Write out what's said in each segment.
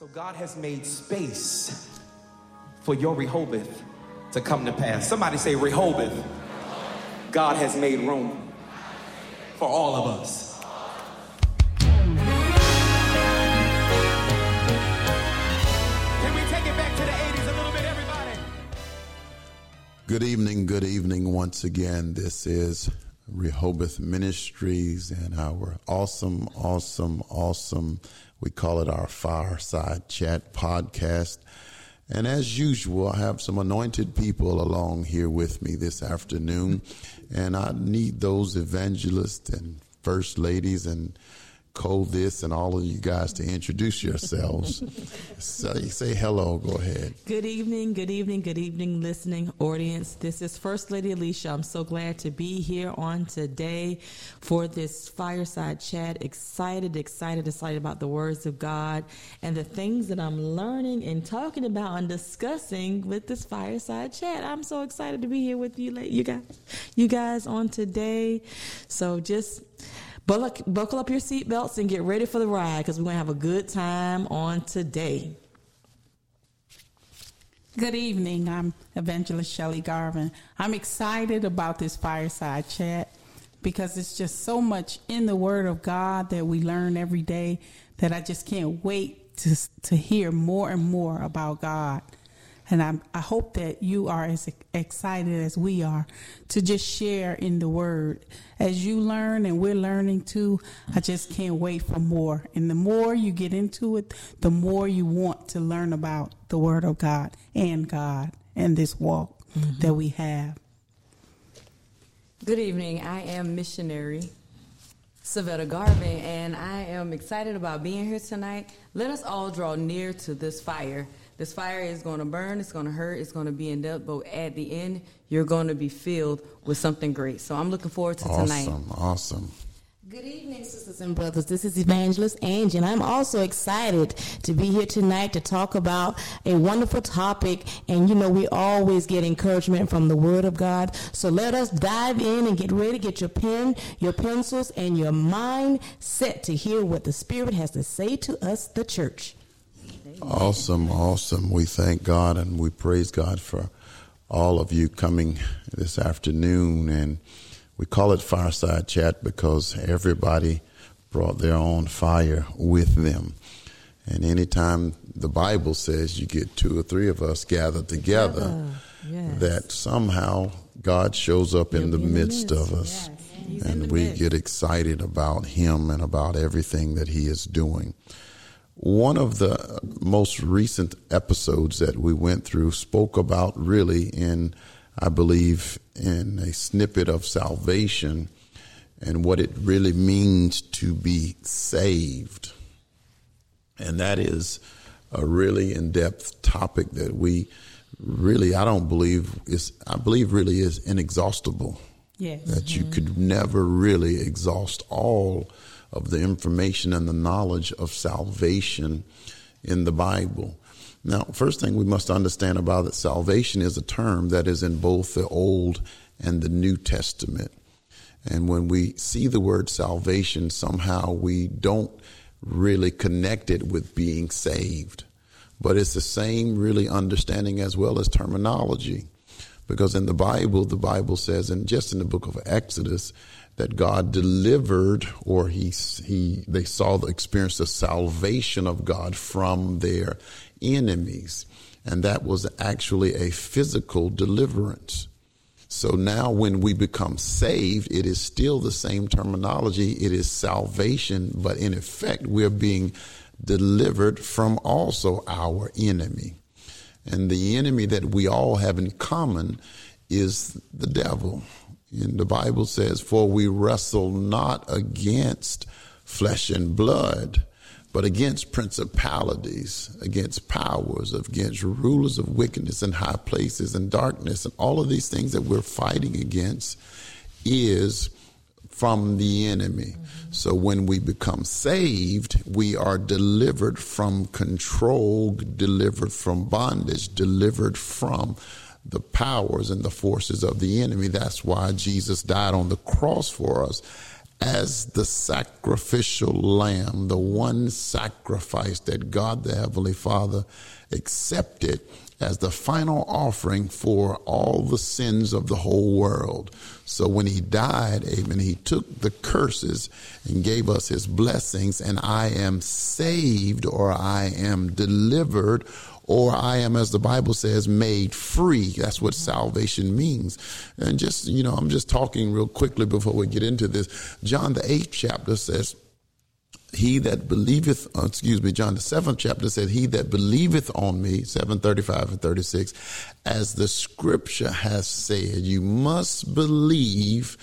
So God has made space for your Rehoboth to come to pass. Somebody say Rehoboth. God has made room for all of us. Can we take it back to the 80s a little bit, everybody? Good evening, good evening once again. This is Rehoboth Ministries and our awesome, awesome, awesome, we call it our Fireside Chat podcast. And as usual, I have some anointed people along here with me this afternoon. And I need those evangelists and first ladies and co this and all of you guys to introduce yourselves. say, say hello. Go ahead. Good evening, good evening, good evening, listening audience. This is First Lady Alicia. I'm so glad to be here on today for this fireside chat. Excited, excited, excited about the words of God and the things that I'm learning and talking about and discussing with this fireside chat. I'm so excited to be here with you, you guys, you guys on today. So just Buckle, up your seatbelts and get ready for the ride because we're going to have a good time on today. Good evening. I'm Evangelist Shelley Garvin. I'm excited about this fireside chat because it's just so much in the Word of God that we learn every day that I just can't wait to, to hear more and more about God. And I'm, I hope that you are as excited as we are to just share in the word. As you learn and we're learning too, I just can't wait for more. And the more you get into it, the more you want to learn about the word of God and God and this walk mm-hmm. that we have. Good evening. I am missionary Savetta Garvin, and I am excited about being here tonight. Let us all draw near to this fire this fire is going to burn, it's going to hurt, it's going to be in depth, but at the end, you're going to be filled with something great. So I'm looking forward to awesome, tonight. Awesome, awesome. Good evening, sisters and brothers. This is Evangelist Angie, and I'm also excited to be here tonight to talk about a wonderful topic. And you know, we always get encouragement from the Word of God. So let us dive in and get ready. Get your pen, your pencils, and your mind set to hear what the Spirit has to say to us, the church. Awesome, awesome. We thank God and we praise God for all of you coming this afternoon. And we call it Fireside Chat because everybody brought their own fire with them. And anytime the Bible says you get two or three of us gathered together, oh, yes. that somehow God shows up in the, in midst, the midst, of us. Yes. And we midst. get excited about Him and about everything that He is doing. One of the most recent episodes that we went through spoke about really in, I believe, in a snippet of salvation and what it really means to be saved. And that is a really in depth topic that we really, I don't believe is, I believe really is inexhaustible. Yes. That mm-hmm. you could never really exhaust all of the information and the knowledge of salvation in the Bible. Now, first thing we must understand about it, salvation is a term that is in both the Old and the New Testament. And when we see the word salvation, somehow we don't really connect it with being saved. But it's the same really understanding as well as terminology. Because in the Bible, the Bible says, and just in the book of Exodus, that God delivered, or he, he, they saw the experience the salvation of God from their enemies. And that was actually a physical deliverance. So now when we become saved, it is still the same terminology. It is salvation, but in effect, we're being delivered from also our enemy. And the enemy that we all have in common is the devil. And the Bible says, For we wrestle not against flesh and blood, but against principalities, against powers, against rulers of wickedness in high places and darkness. And all of these things that we're fighting against is from the enemy. So when we become saved, we are delivered from control, delivered from bondage, delivered from the powers and the forces of the enemy. That's why Jesus died on the cross for us as the sacrificial lamb, the one sacrifice that God the Heavenly Father accepted as the final offering for all the sins of the whole world. So when he died, amen, he took the curses and gave us his blessings, and I am saved or I am delivered or I am, as the Bible says, made free. That's what salvation means. And just, you know, I'm just talking real quickly before we get into this. John, the eighth chapter says, he that believeth, excuse me, John the seventh chapter said, he that believeth on me, 735 and 36, as the scripture has said, you must believe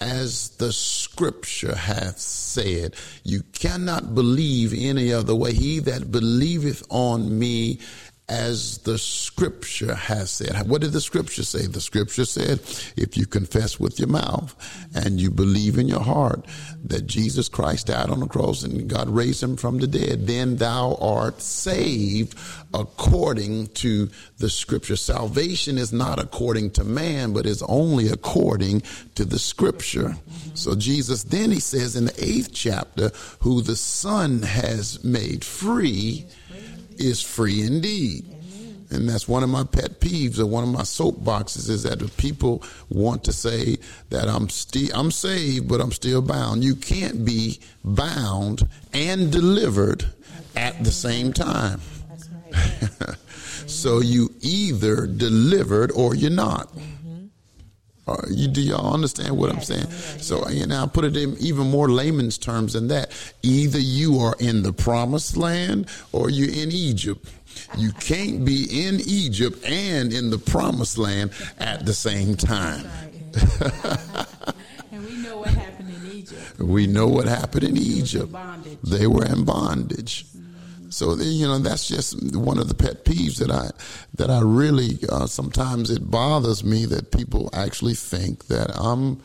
as the scripture hath said. You cannot believe any other way. He that believeth on me as the scripture has said. What did the scripture say? The scripture said, if you confess with your mouth and you believe in your heart that Jesus Christ died on the cross and God raised him from the dead, then thou art saved according to the scripture. Salvation is not according to man, but is only according to the scripture. So Jesus then he says in the eighth chapter, who the son has made free is free indeed. And that's one of my pet peeves or one of my soapboxes is that if people want to say that I'm still I'm saved, but I'm still bound. You can't be bound and delivered at the same time. so you either delivered or you're not. Uh, you, do y'all understand what I'm saying? So, you know, I put it in even more layman's terms than that. Either you are in the promised land or you're in Egypt. You can't be in Egypt and in the promised land at the same time. and we know what happened in Egypt. We know what happened in Egypt. They were in bondage. So you know that's just one of the pet peeves that I that I really uh, sometimes it bothers me that people actually think that I'm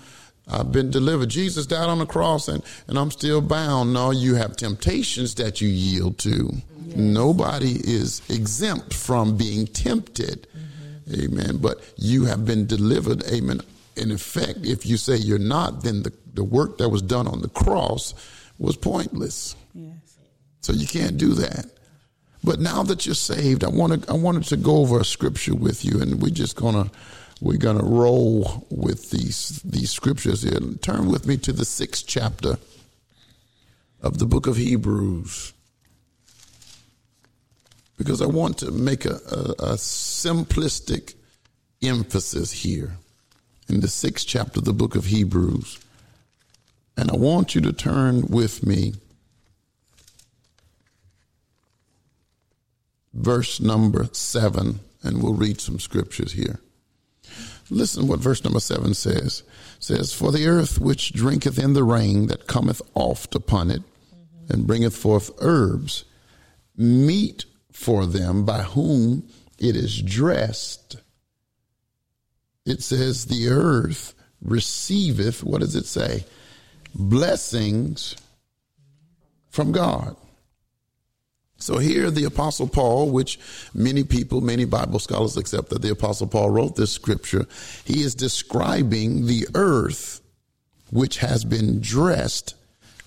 I've been delivered. Jesus died on the cross and and I'm still bound. No, you have temptations that you yield to. Yes. Nobody is exempt from being tempted. Mm-hmm. Amen. But you have been delivered. Amen. In effect, if you say you're not, then the, the work that was done on the cross was pointless. So you can't do that. But now that you're saved, I wanted I wanted to go over a scripture with you, and we're just gonna we're gonna roll with these these scriptures here. Turn with me to the sixth chapter of the book of Hebrews, because I want to make a, a, a simplistic emphasis here in the sixth chapter of the book of Hebrews, and I want you to turn with me verse number seven, and we'll read some scriptures here. Listen what verse number seven says. It says, For the earth which drinketh in the rain that cometh oft upon it, and bringeth forth herbs, meat for them by whom it is dressed. It says, The earth receiveth, what does it say? Blessings from God. So here, the Apostle Paul, which many people, many Bible scholars accept that the Apostle Paul wrote this scripture, he is describing the earth which has been dressed,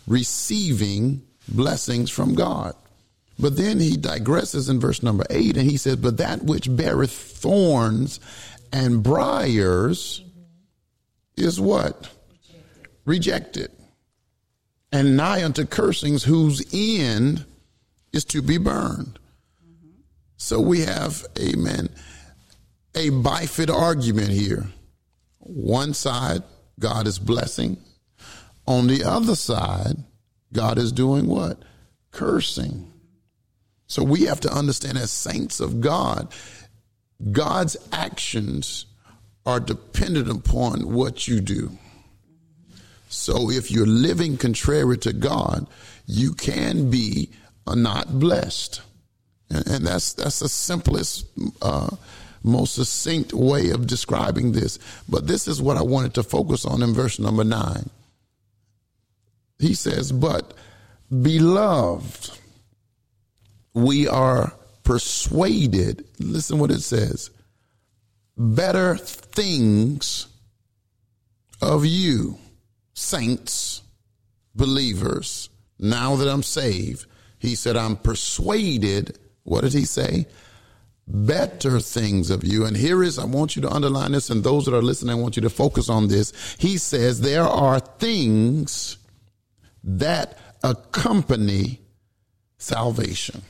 receiving blessings from God. But then he digresses in verse number eight and he says, But that which beareth thorns and briars is what? Rejected. And nigh unto cursings, whose end is to be burned. So we have, amen, a bifid argument here. One side, God is blessing. On the other side, God is doing what? Cursing. So we have to understand as saints of God, God's actions are dependent upon what you do. So if you're living contrary to God, you can be are not blessed. And, and that's that's the simplest, uh, most succinct way of describing this. But this is what I wanted to focus on in verse number nine. He says, "But beloved, we are persuaded." Listen what it says. Better things of you, saints believers, now that I'm saved, he said, I'm persuaded. What did he say? Better things of you. And here is, I want you to underline this, and those that are listening, I want you to focus on this. He says, There are things that accompany salvation.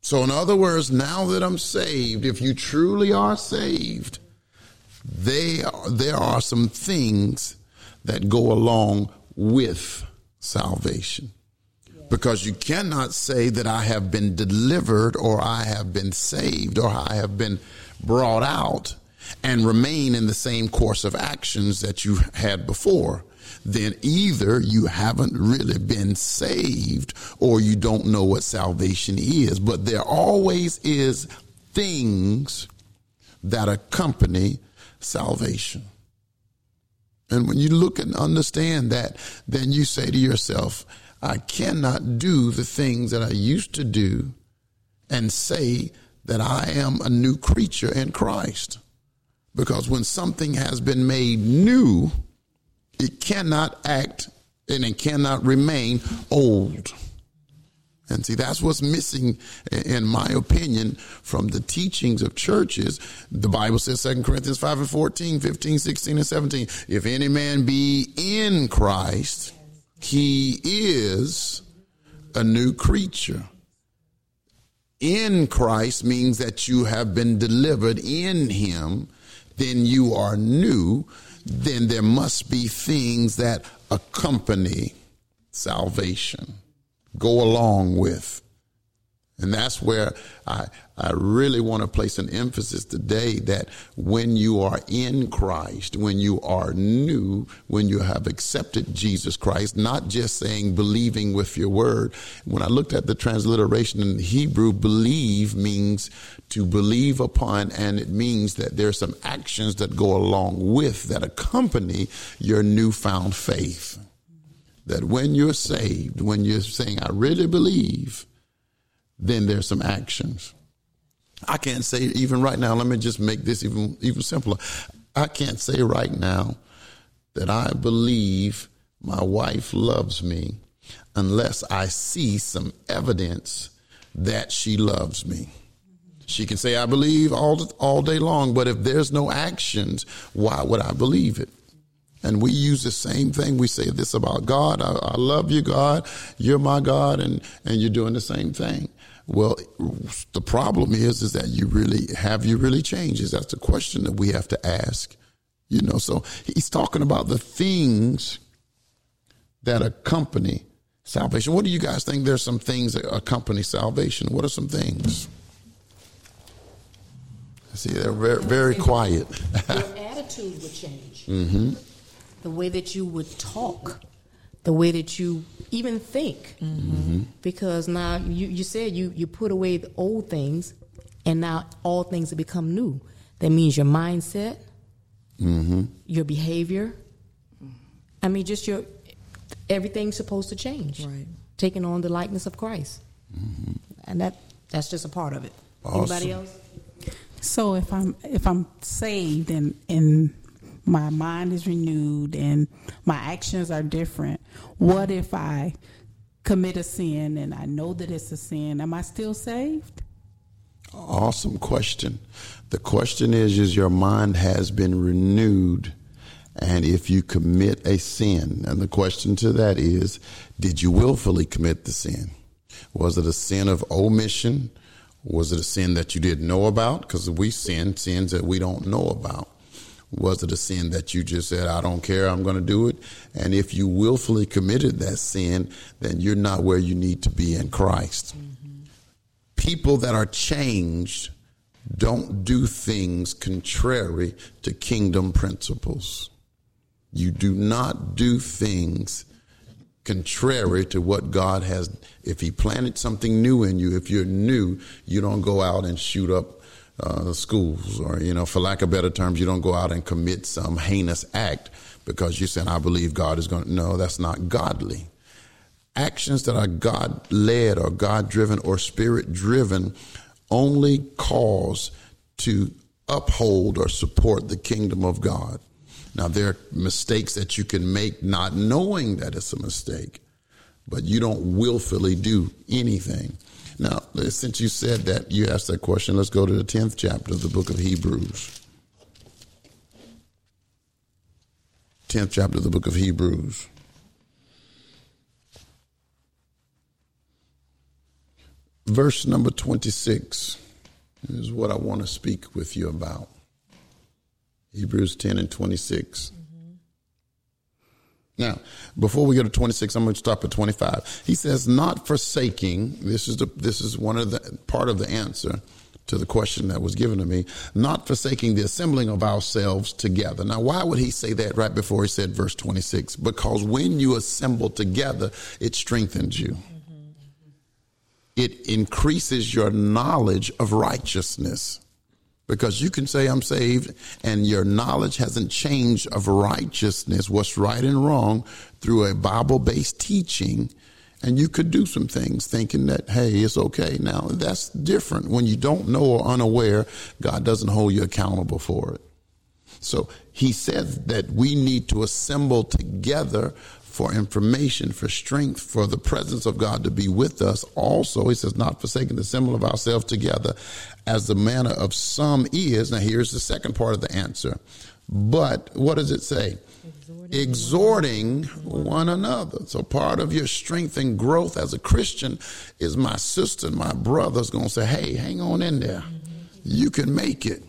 So, in other words, now that I'm saved, if you truly are saved, they are, there are some things that go along with salvation. Because you cannot say that I have been delivered or I have been saved or I have been brought out and remain in the same course of actions that you had before then either you haven't really been saved or you don't know what salvation is. But there always is things that accompany salvation. And when you look and understand that, then you say to yourself, I cannot do the things that I used to do and say that I am a new creature in Christ. Because when something has been made new, it cannot act and it cannot remain old. And see, that's what's missing, in my opinion, from the teachings of churches. The Bible says 2 Corinthians 5 and 14, 15, 16, and 17. If any man be in Christ, he is a new creature. In Christ means that you have been delivered in him, then you are new then there must be things that accompany salvation, go along with. And that's where I, I really want to place an emphasis today that when you are in Christ, when you are new, when you have accepted Jesus Christ, not just saying believing with your word. When I looked at the transliteration in Hebrew, believe means to believe upon, and it means that there are some actions that go along with that accompany your newfound faith. That when you're saved, when you're saying, I really believe, then there's some actions. I can't say even right now, let me just make this even even simpler. I can't say right now that I believe my wife loves me unless I see some evidence that she loves me. She can say I believe all all day long, but if there's no actions, why would I believe it? And we use the same thing. We say this about God. I, I love you, God. You're my God, and and you're doing the same thing. Well, the problem is, is that you really have you really changed? Is that's the question that we have to ask. You know, so he's talking about the things that accompany salvation. What do you guys think? There's some things that accompany salvation. What are some things? See, they're very, very quiet. Your attitude would change. Mm-hmm. The way that you would talk the way that you even think. Mm-hmm. Because now you, you said you, you put away the old things and now all things have become new. That means your mindset, mm-hmm. your behavior. I mean, just your everything's supposed to change. Right. Taking on the likeness of Christ. Mm-hmm. And that that's just a part of it. Awesome. Anybody else? So if I'm if I'm saved and and my mind is renewed and my actions are different. What if I commit a sin and I know that it's a sin? Am I still saved? Awesome question. The question is is your mind has been renewed and if you commit a sin and the question to that is did you willfully commit the sin? Was it a sin of omission? Was it a sin that you didn't know about? Because we sin sins that we don't know about. Was it a sin that you just said, I don't care, I'm going to do it? And if you willfully committed that sin, then you're not where you need to be in Christ. Mm-hmm. People that are changed don't do things contrary to kingdom principles. You do not do things contrary to what God has. If He planted something new in you, if you're new, you don't go out and shoot up uh, schools, or you know, for lack of better terms, you don't go out and commit some heinous act because you're saying, "I believe God is going." to No, that's not godly. Actions that are God led or God driven or spirit driven only cause to uphold or support the kingdom of God. Now, there are mistakes that you can make not knowing that it's a mistake, but you don't willfully do anything. Now, since you said that, you asked that question, let's go to the 10th chapter of the book of Hebrews. 10th chapter of the book of Hebrews. Verse number 26 is what I want to speak with you about. Hebrews 10 and 26. Now, before we go to 26, I'm going to stop at 25. He says, not forsaking, this is the, this is one of the part of the answer to the question that was given to me, not forsaking the assembling of ourselves together. Now, why would he say that right before he said verse 26? Because when you assemble together, it strengthens you. Mm-hmm. It increases your knowledge of righteousness because you can say I'm saved and your knowledge hasn't changed of righteousness, what's right and wrong through a Bible based teaching. And you could do some things thinking that, hey, it's okay. Now that's different. When you don't know or unaware, God doesn't hold you accountable for it. So he says that we need to assemble together for information, for strength, for the presence of God to be with us. Also, he says, not forsaking the symbol of ourselves together as the manner of some is. Now, here's the second part of the answer. But what does it say? Exhorting, Exhorting one another. So part of your strength and growth as a Christian is my sister and my brother's going to say, hey, hang on in there. Mm-hmm. You can make it.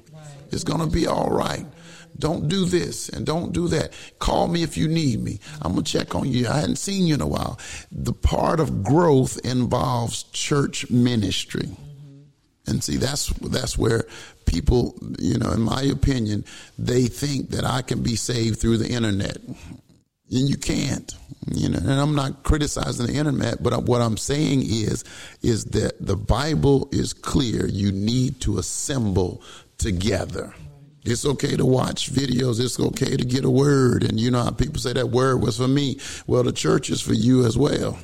It's going to be all right. Don't do this and don't do that. Call me if you need me. I'm going to check on you. I hadn't seen you in a while. The part of growth involves church ministry. And see, that's, that's where people, you know, in my opinion, they think that I can be saved through the internet. And you can't, you know, and I'm not criticizing the internet, but what I'm saying is, is that the Bible is clear. You need to assemble together. It's okay to watch videos. It's okay to get a word. And you know how people say that word was for me. Well, the church is for you as well.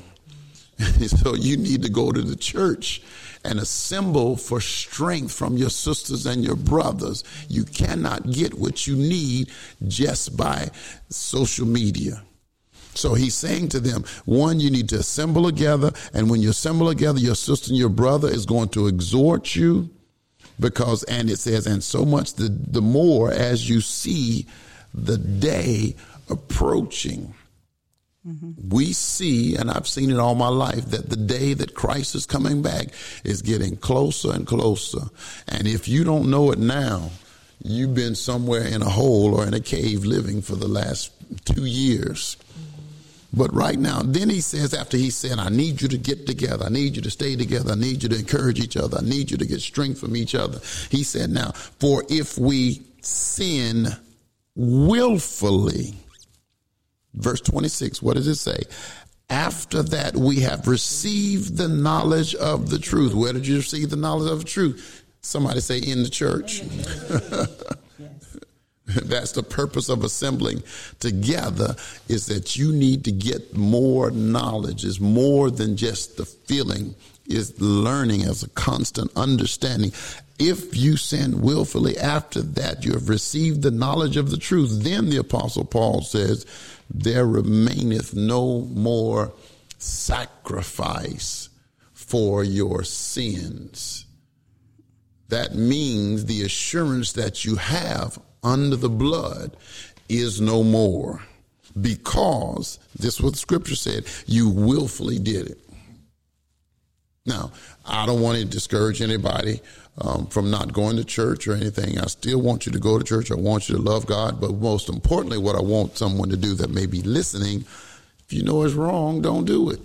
so you need to go to the church and assemble for strength from your sisters and your brothers. You cannot get what you need just by social media. So he's saying to them, one, you need to assemble together. And when you assemble together, your sister and your brother is going to exhort you because and it says and so much the the more as you see the day approaching. Mm-hmm. we see and i've seen it all my life that the day that christ is coming back is getting closer and closer. And if you don't know it now you've been somewhere in a hole or in a cave living for the last two years but right now, then he says, after he said, I need you to get together. I need you to stay together. I need you to encourage each other. I need you to get strength from each other. He said, now, for if we sin willfully, verse 26, what does it say? After that, we have received the knowledge of the truth. Where did you receive the knowledge of the truth? Somebody say in the church. That's the purpose of assembling together is that you need to get more knowledge. Is more than just the feeling, is learning as a constant understanding. If you sin willfully after that, you have received the knowledge of the truth. Then the apostle Paul says, there remaineth no more sacrifice for your sins. That means the assurance that you have under the blood is no more because this is what the scripture said you willfully did it. Now i don't want to discourage anybody um, from not going to church or anything. I still want you to go to church. I want you to love god. But most importantly what i want someone to do that may be listening if you know it's wrong don't do it.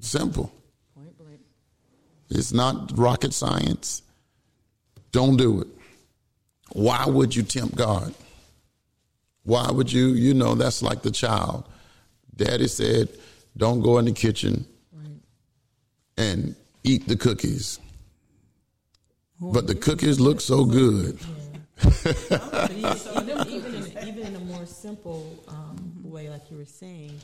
Simple. It's not rocket science. Don't do it why would you tempt God? Why would you? You know, that's like the child. Daddy said, don't go in the kitchen right. and eat the cookies. but the cookies look so good. Yeah. even, even, in, even, in, a more simple um, way, like you were saying,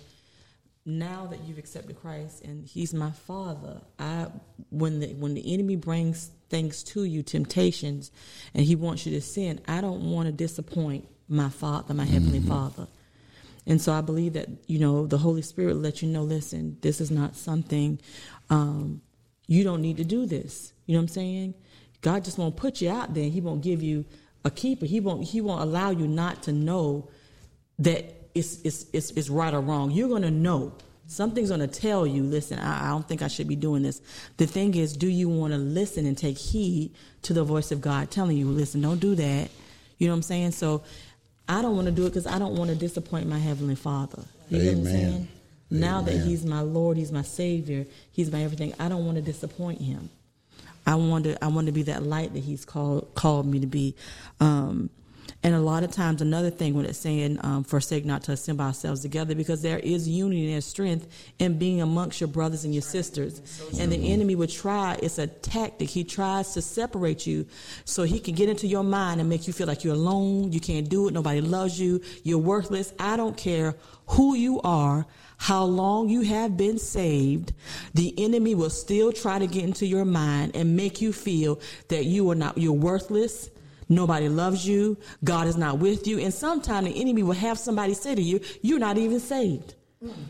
now that you've accepted Christ and He's my Father, I when the when the enemy brings things to you, temptations, and He wants you to sin, I don't want to disappoint my Father, my Heavenly Father. And so I believe that, you know, the Holy Spirit let you know, listen, this is not something, um, you don't need to do this. You know what I'm saying? God just won't put you out there. He won't give you a keeper. He won't, he won't allow you not to know that it's, it's, it's, it's right or wrong. You're going to know. Something's going to tell you, listen, I, I don't think I should be doing this. The thing is, do you want to listen and take heed to the voice of God telling you, listen, don't do that. You know what I'm saying? So I don't want to do it because I don't want to disappoint my Heavenly Father. You know what I'm Amen. saying? Now that He's my Lord, He's my Savior, He's my everything, I don't want to disappoint Him. I want to I want to be that light that He's called called me to be. Um, and a lot of times, another thing when it's saying um, forsake not to assemble ourselves together, because there is unity and strength in being amongst your brothers and your sisters. And the enemy would try; it's a tactic. He tries to separate you, so he can get into your mind and make you feel like you're alone. You can't do it. Nobody loves you. You're worthless. I don't care who you are how long you have been saved, the enemy will still try to get into your mind and make you feel that you are not, you're worthless. Nobody loves you. God is not with you. And sometimes the enemy will have somebody say to you, you're not even saved.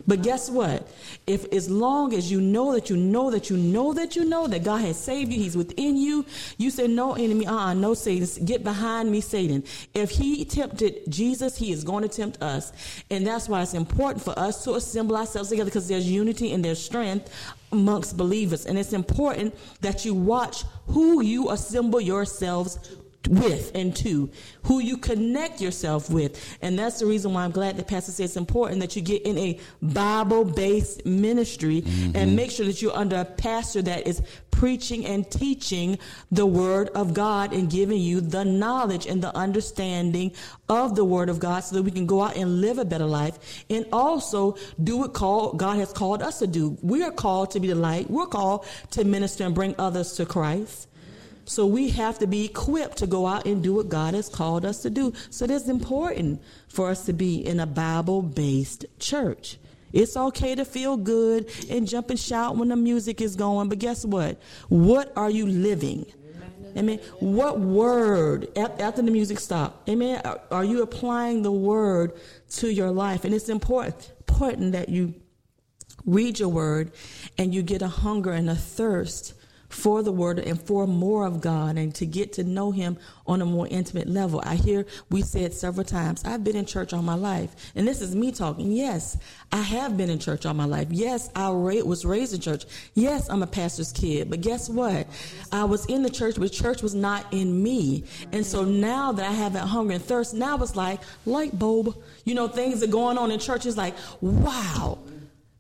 But guess what? If as long as you know that you know that you know that you know that God has saved you, He's within you, you say, No enemy, uh uh no Satan, get behind me, Satan. If he tempted Jesus, he is going to tempt us. And that's why it's important for us to assemble ourselves together because there's unity and there's strength amongst believers. And it's important that you watch who you assemble yourselves with and to who you connect yourself with. And that's the reason why i'm glad that pastor said it's important that you get in a bible-based ministry and mm-hmm. make sure that you're under a pastor that is preaching and teaching the word of god and giving you the knowledge and the understanding of the word of god so that we can go out and live a better life and also do what call, god has called us to do. We are called to be the light. We're called to minister and bring others to christ so we have to be equipped to go out and do what God has called us to do. So it's important for us to be in a Bible based church. It's okay to feel good and jump and shout when the music is going, but guess what? What are you living? Amen. What word after the music stop? Amen. Are you applying the word to your life? And it's important important that you read your word and you get a hunger and a thirst for the word and for more of God and to get to know him on a more intimate level. I hear we said several times, I've been in church all my life. And this is me talking. Yes, I have been in church all my life. Yes, I was raised in church. Yes, I'm a pastor's kid. But guess what? I was in the church, but church was not in me. And so now that I have that hunger and thirst, now it's like light bulb. You know, things are going on in church. It's like, wow.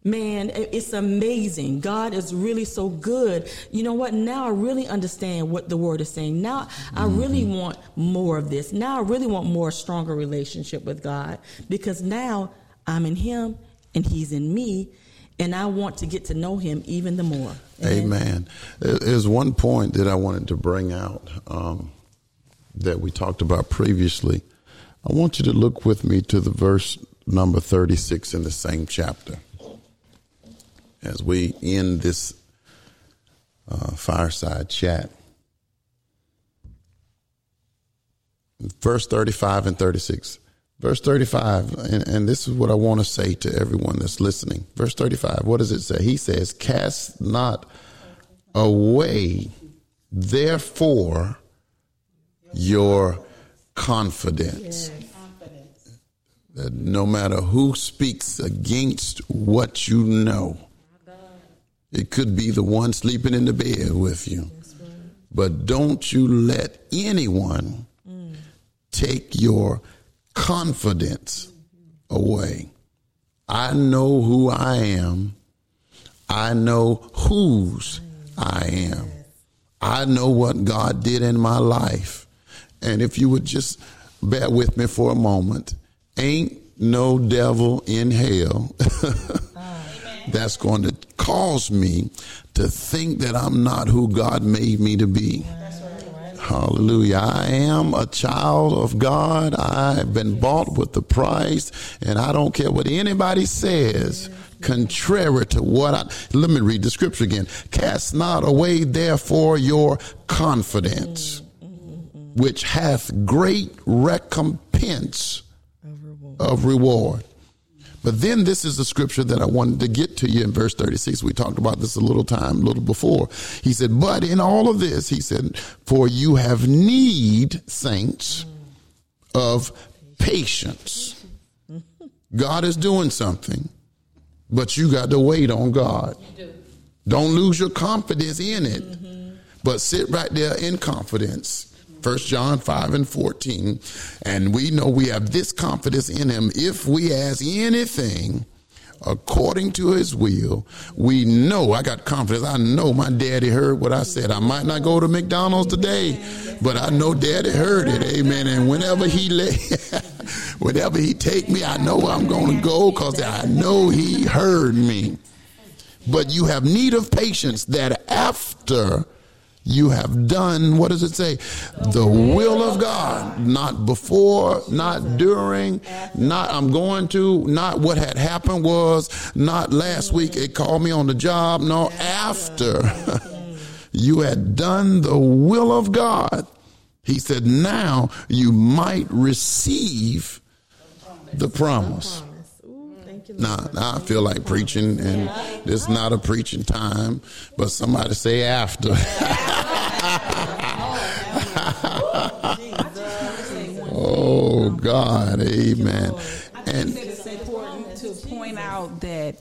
Man, it's amazing. God is really so good. You know what? Now I really understand what the word is saying. Now I really want more of this. Now I really want more stronger relationship with God because now I'm in him and he's in me and I want to get to know him even the more. Amen. There- There's one point that I wanted to bring out um, that we talked about previously. I want you to look with me to the verse number 36 in the same chapter as we end this uh, fireside chat. Verse 35 and 36. Verse 35, and, and this is what I want to say to everyone that's listening. Verse 35, what does it say? He says, Cast not away, therefore, your confidence. That no matter who speaks against what you know, it could be the one sleeping in the bed with you. But don't you let anyone mm. take your confidence away. I know who I am. I know whose I am. I know what God did in my life. And if you would just bear with me for a moment, ain't no devil in hell that's going to cause me to think that I'm not who God made me to be. Hallelujah. I am a child of God. I have been bought with the price, and I don't care what anybody says. Contrary to what I, let me read the scripture again. Cast not away therefore your confidence, which hath great recompense of reward. But then this is the scripture that I wanted to get to you in verse 36. We talked about this a little time, a little before. He said, But in all of this, he said, For you have need, saints, of patience. God is doing something, but you got to wait on God. Don't lose your confidence in it, but sit right there in confidence. First John 5 and 14. And we know we have this confidence in him. If we ask anything according to his will, we know I got confidence. I know my daddy heard what I said. I might not go to McDonald's today, but I know daddy heard it. Amen. And whenever he let, whenever he take me, I know I'm going to go because I know he heard me. But you have need of patience that after you have done, what does it say? The will of God, not before, not during, not I'm going to, not what had happened was, not last week it called me on the job, no, after you had done the will of God. He said, now you might receive the promise. Now, now I feel like preaching, and this is not a preaching time, but somebody say after. oh God, Amen. And it's important to point out that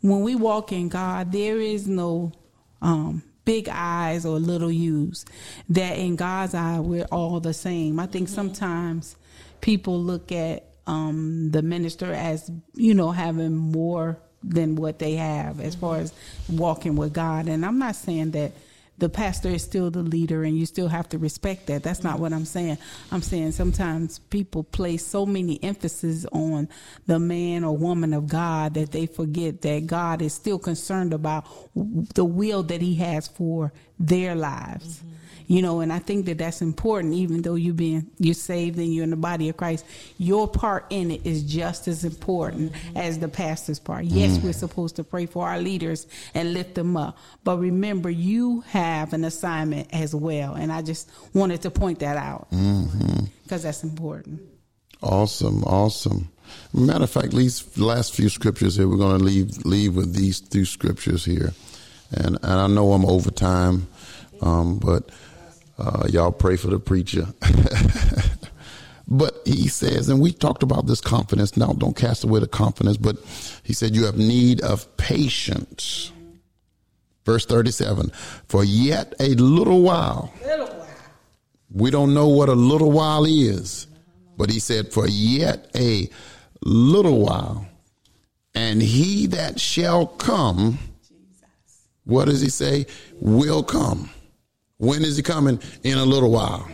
when we walk in God, there is no um, big eyes or little U's. That in God's eye, we're all the same. I think sometimes people look at um, the minister as you know having more than what they have as far as walking with God. And I'm not saying that the pastor is still the leader and you still have to respect that. That's not what I'm saying. I'm saying sometimes people place so many emphasis on the man or woman of God that they forget that God is still concerned about the will that he has for their lives. Mm-hmm. You know and i think that that's important even though you being you're saved and you're in the body of christ your part in it is just as important as the pastor's part. Yes mm. we're supposed to pray for our leaders and lift them up but remember you have an assignment as well and i just wanted to point that out. Because mm-hmm. that's important. Awesome awesome. Matter of fact these last few scriptures here we're going to leave leave with these two scriptures here and and i know i'm over time um, but uh, y'all pray for the preacher. but he says, and we talked about this confidence. Now, don't cast away the confidence, but he said, you have need of patience. Verse 37 For yet a little while, little while, we don't know what a little while is, but he said, For yet a little while, and he that shall come, what does he say? Will come. When is he coming? In a little while.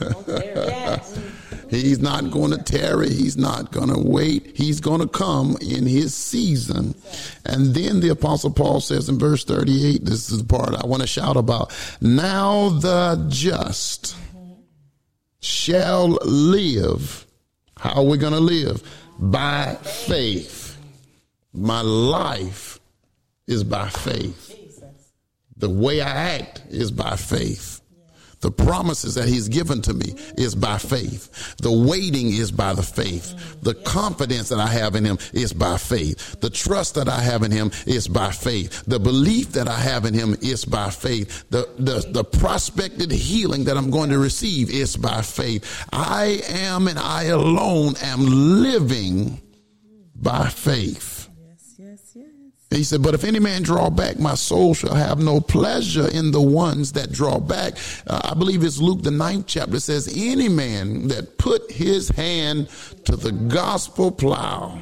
He's not going to tarry. He's not going to wait. He's going to come in his season. And then the apostle Paul says in verse 38, this is the part I want to shout about. Now the just shall live. How are we going to live? By faith. My life is by faith. The way I act is by faith. The promises that he's given to me is by faith. The waiting is by the faith. The confidence that I have in him is by faith. The trust that I have in him is by faith. The belief that I have in him is by faith. The, the, the prospected healing that I'm going to receive is by faith. I am and I alone am living by faith. He said, But if any man draw back, my soul shall have no pleasure in the ones that draw back. Uh, I believe it's Luke, the ninth chapter, says, Any man that put his hand to the gospel plow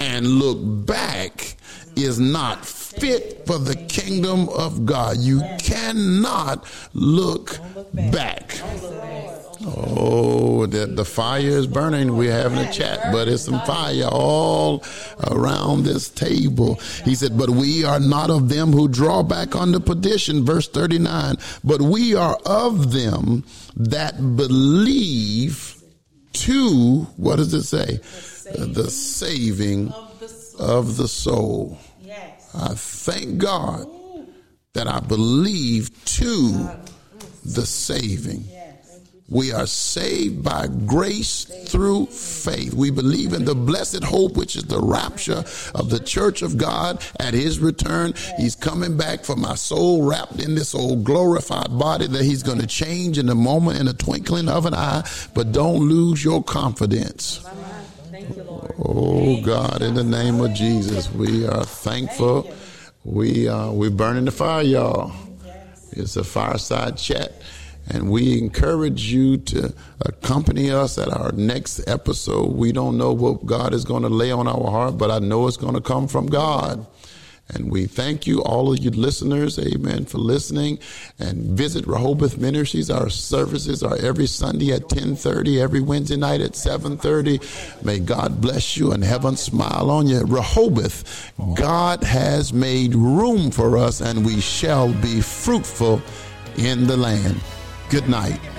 and look back is not fit for the kingdom of God. You cannot look back. Oh, the, the fire is burning. We're having a chat, but it's some fire all around this table. He said, But we are not of them who draw back unto perdition, verse 39, but we are of them that believe to, what does it say? The saving of the soul. Yes. I thank God that I believe to the saving We are saved by grace through faith. We believe in the blessed hope, which is the rapture of the church of God at his return. He's coming back for my soul wrapped in this old glorified body that he's going to change in a moment, in a twinkling of an eye. But don't lose your confidence. Oh God, in the name of Jesus, we are thankful. We are we're burning the fire, y'all. It's a fireside chat. And we encourage you to accompany us at our next episode. We don't know what God is going to lay on our heart, but I know it's going to come from God. And we thank you, all of you listeners, amen, for listening. And visit Rehoboth Ministries. Our services are every Sunday at 1030, every Wednesday night at 730. May God bless you and heaven smile on you. Rehoboth, God has made room for us and we shall be fruitful in the land. Good night.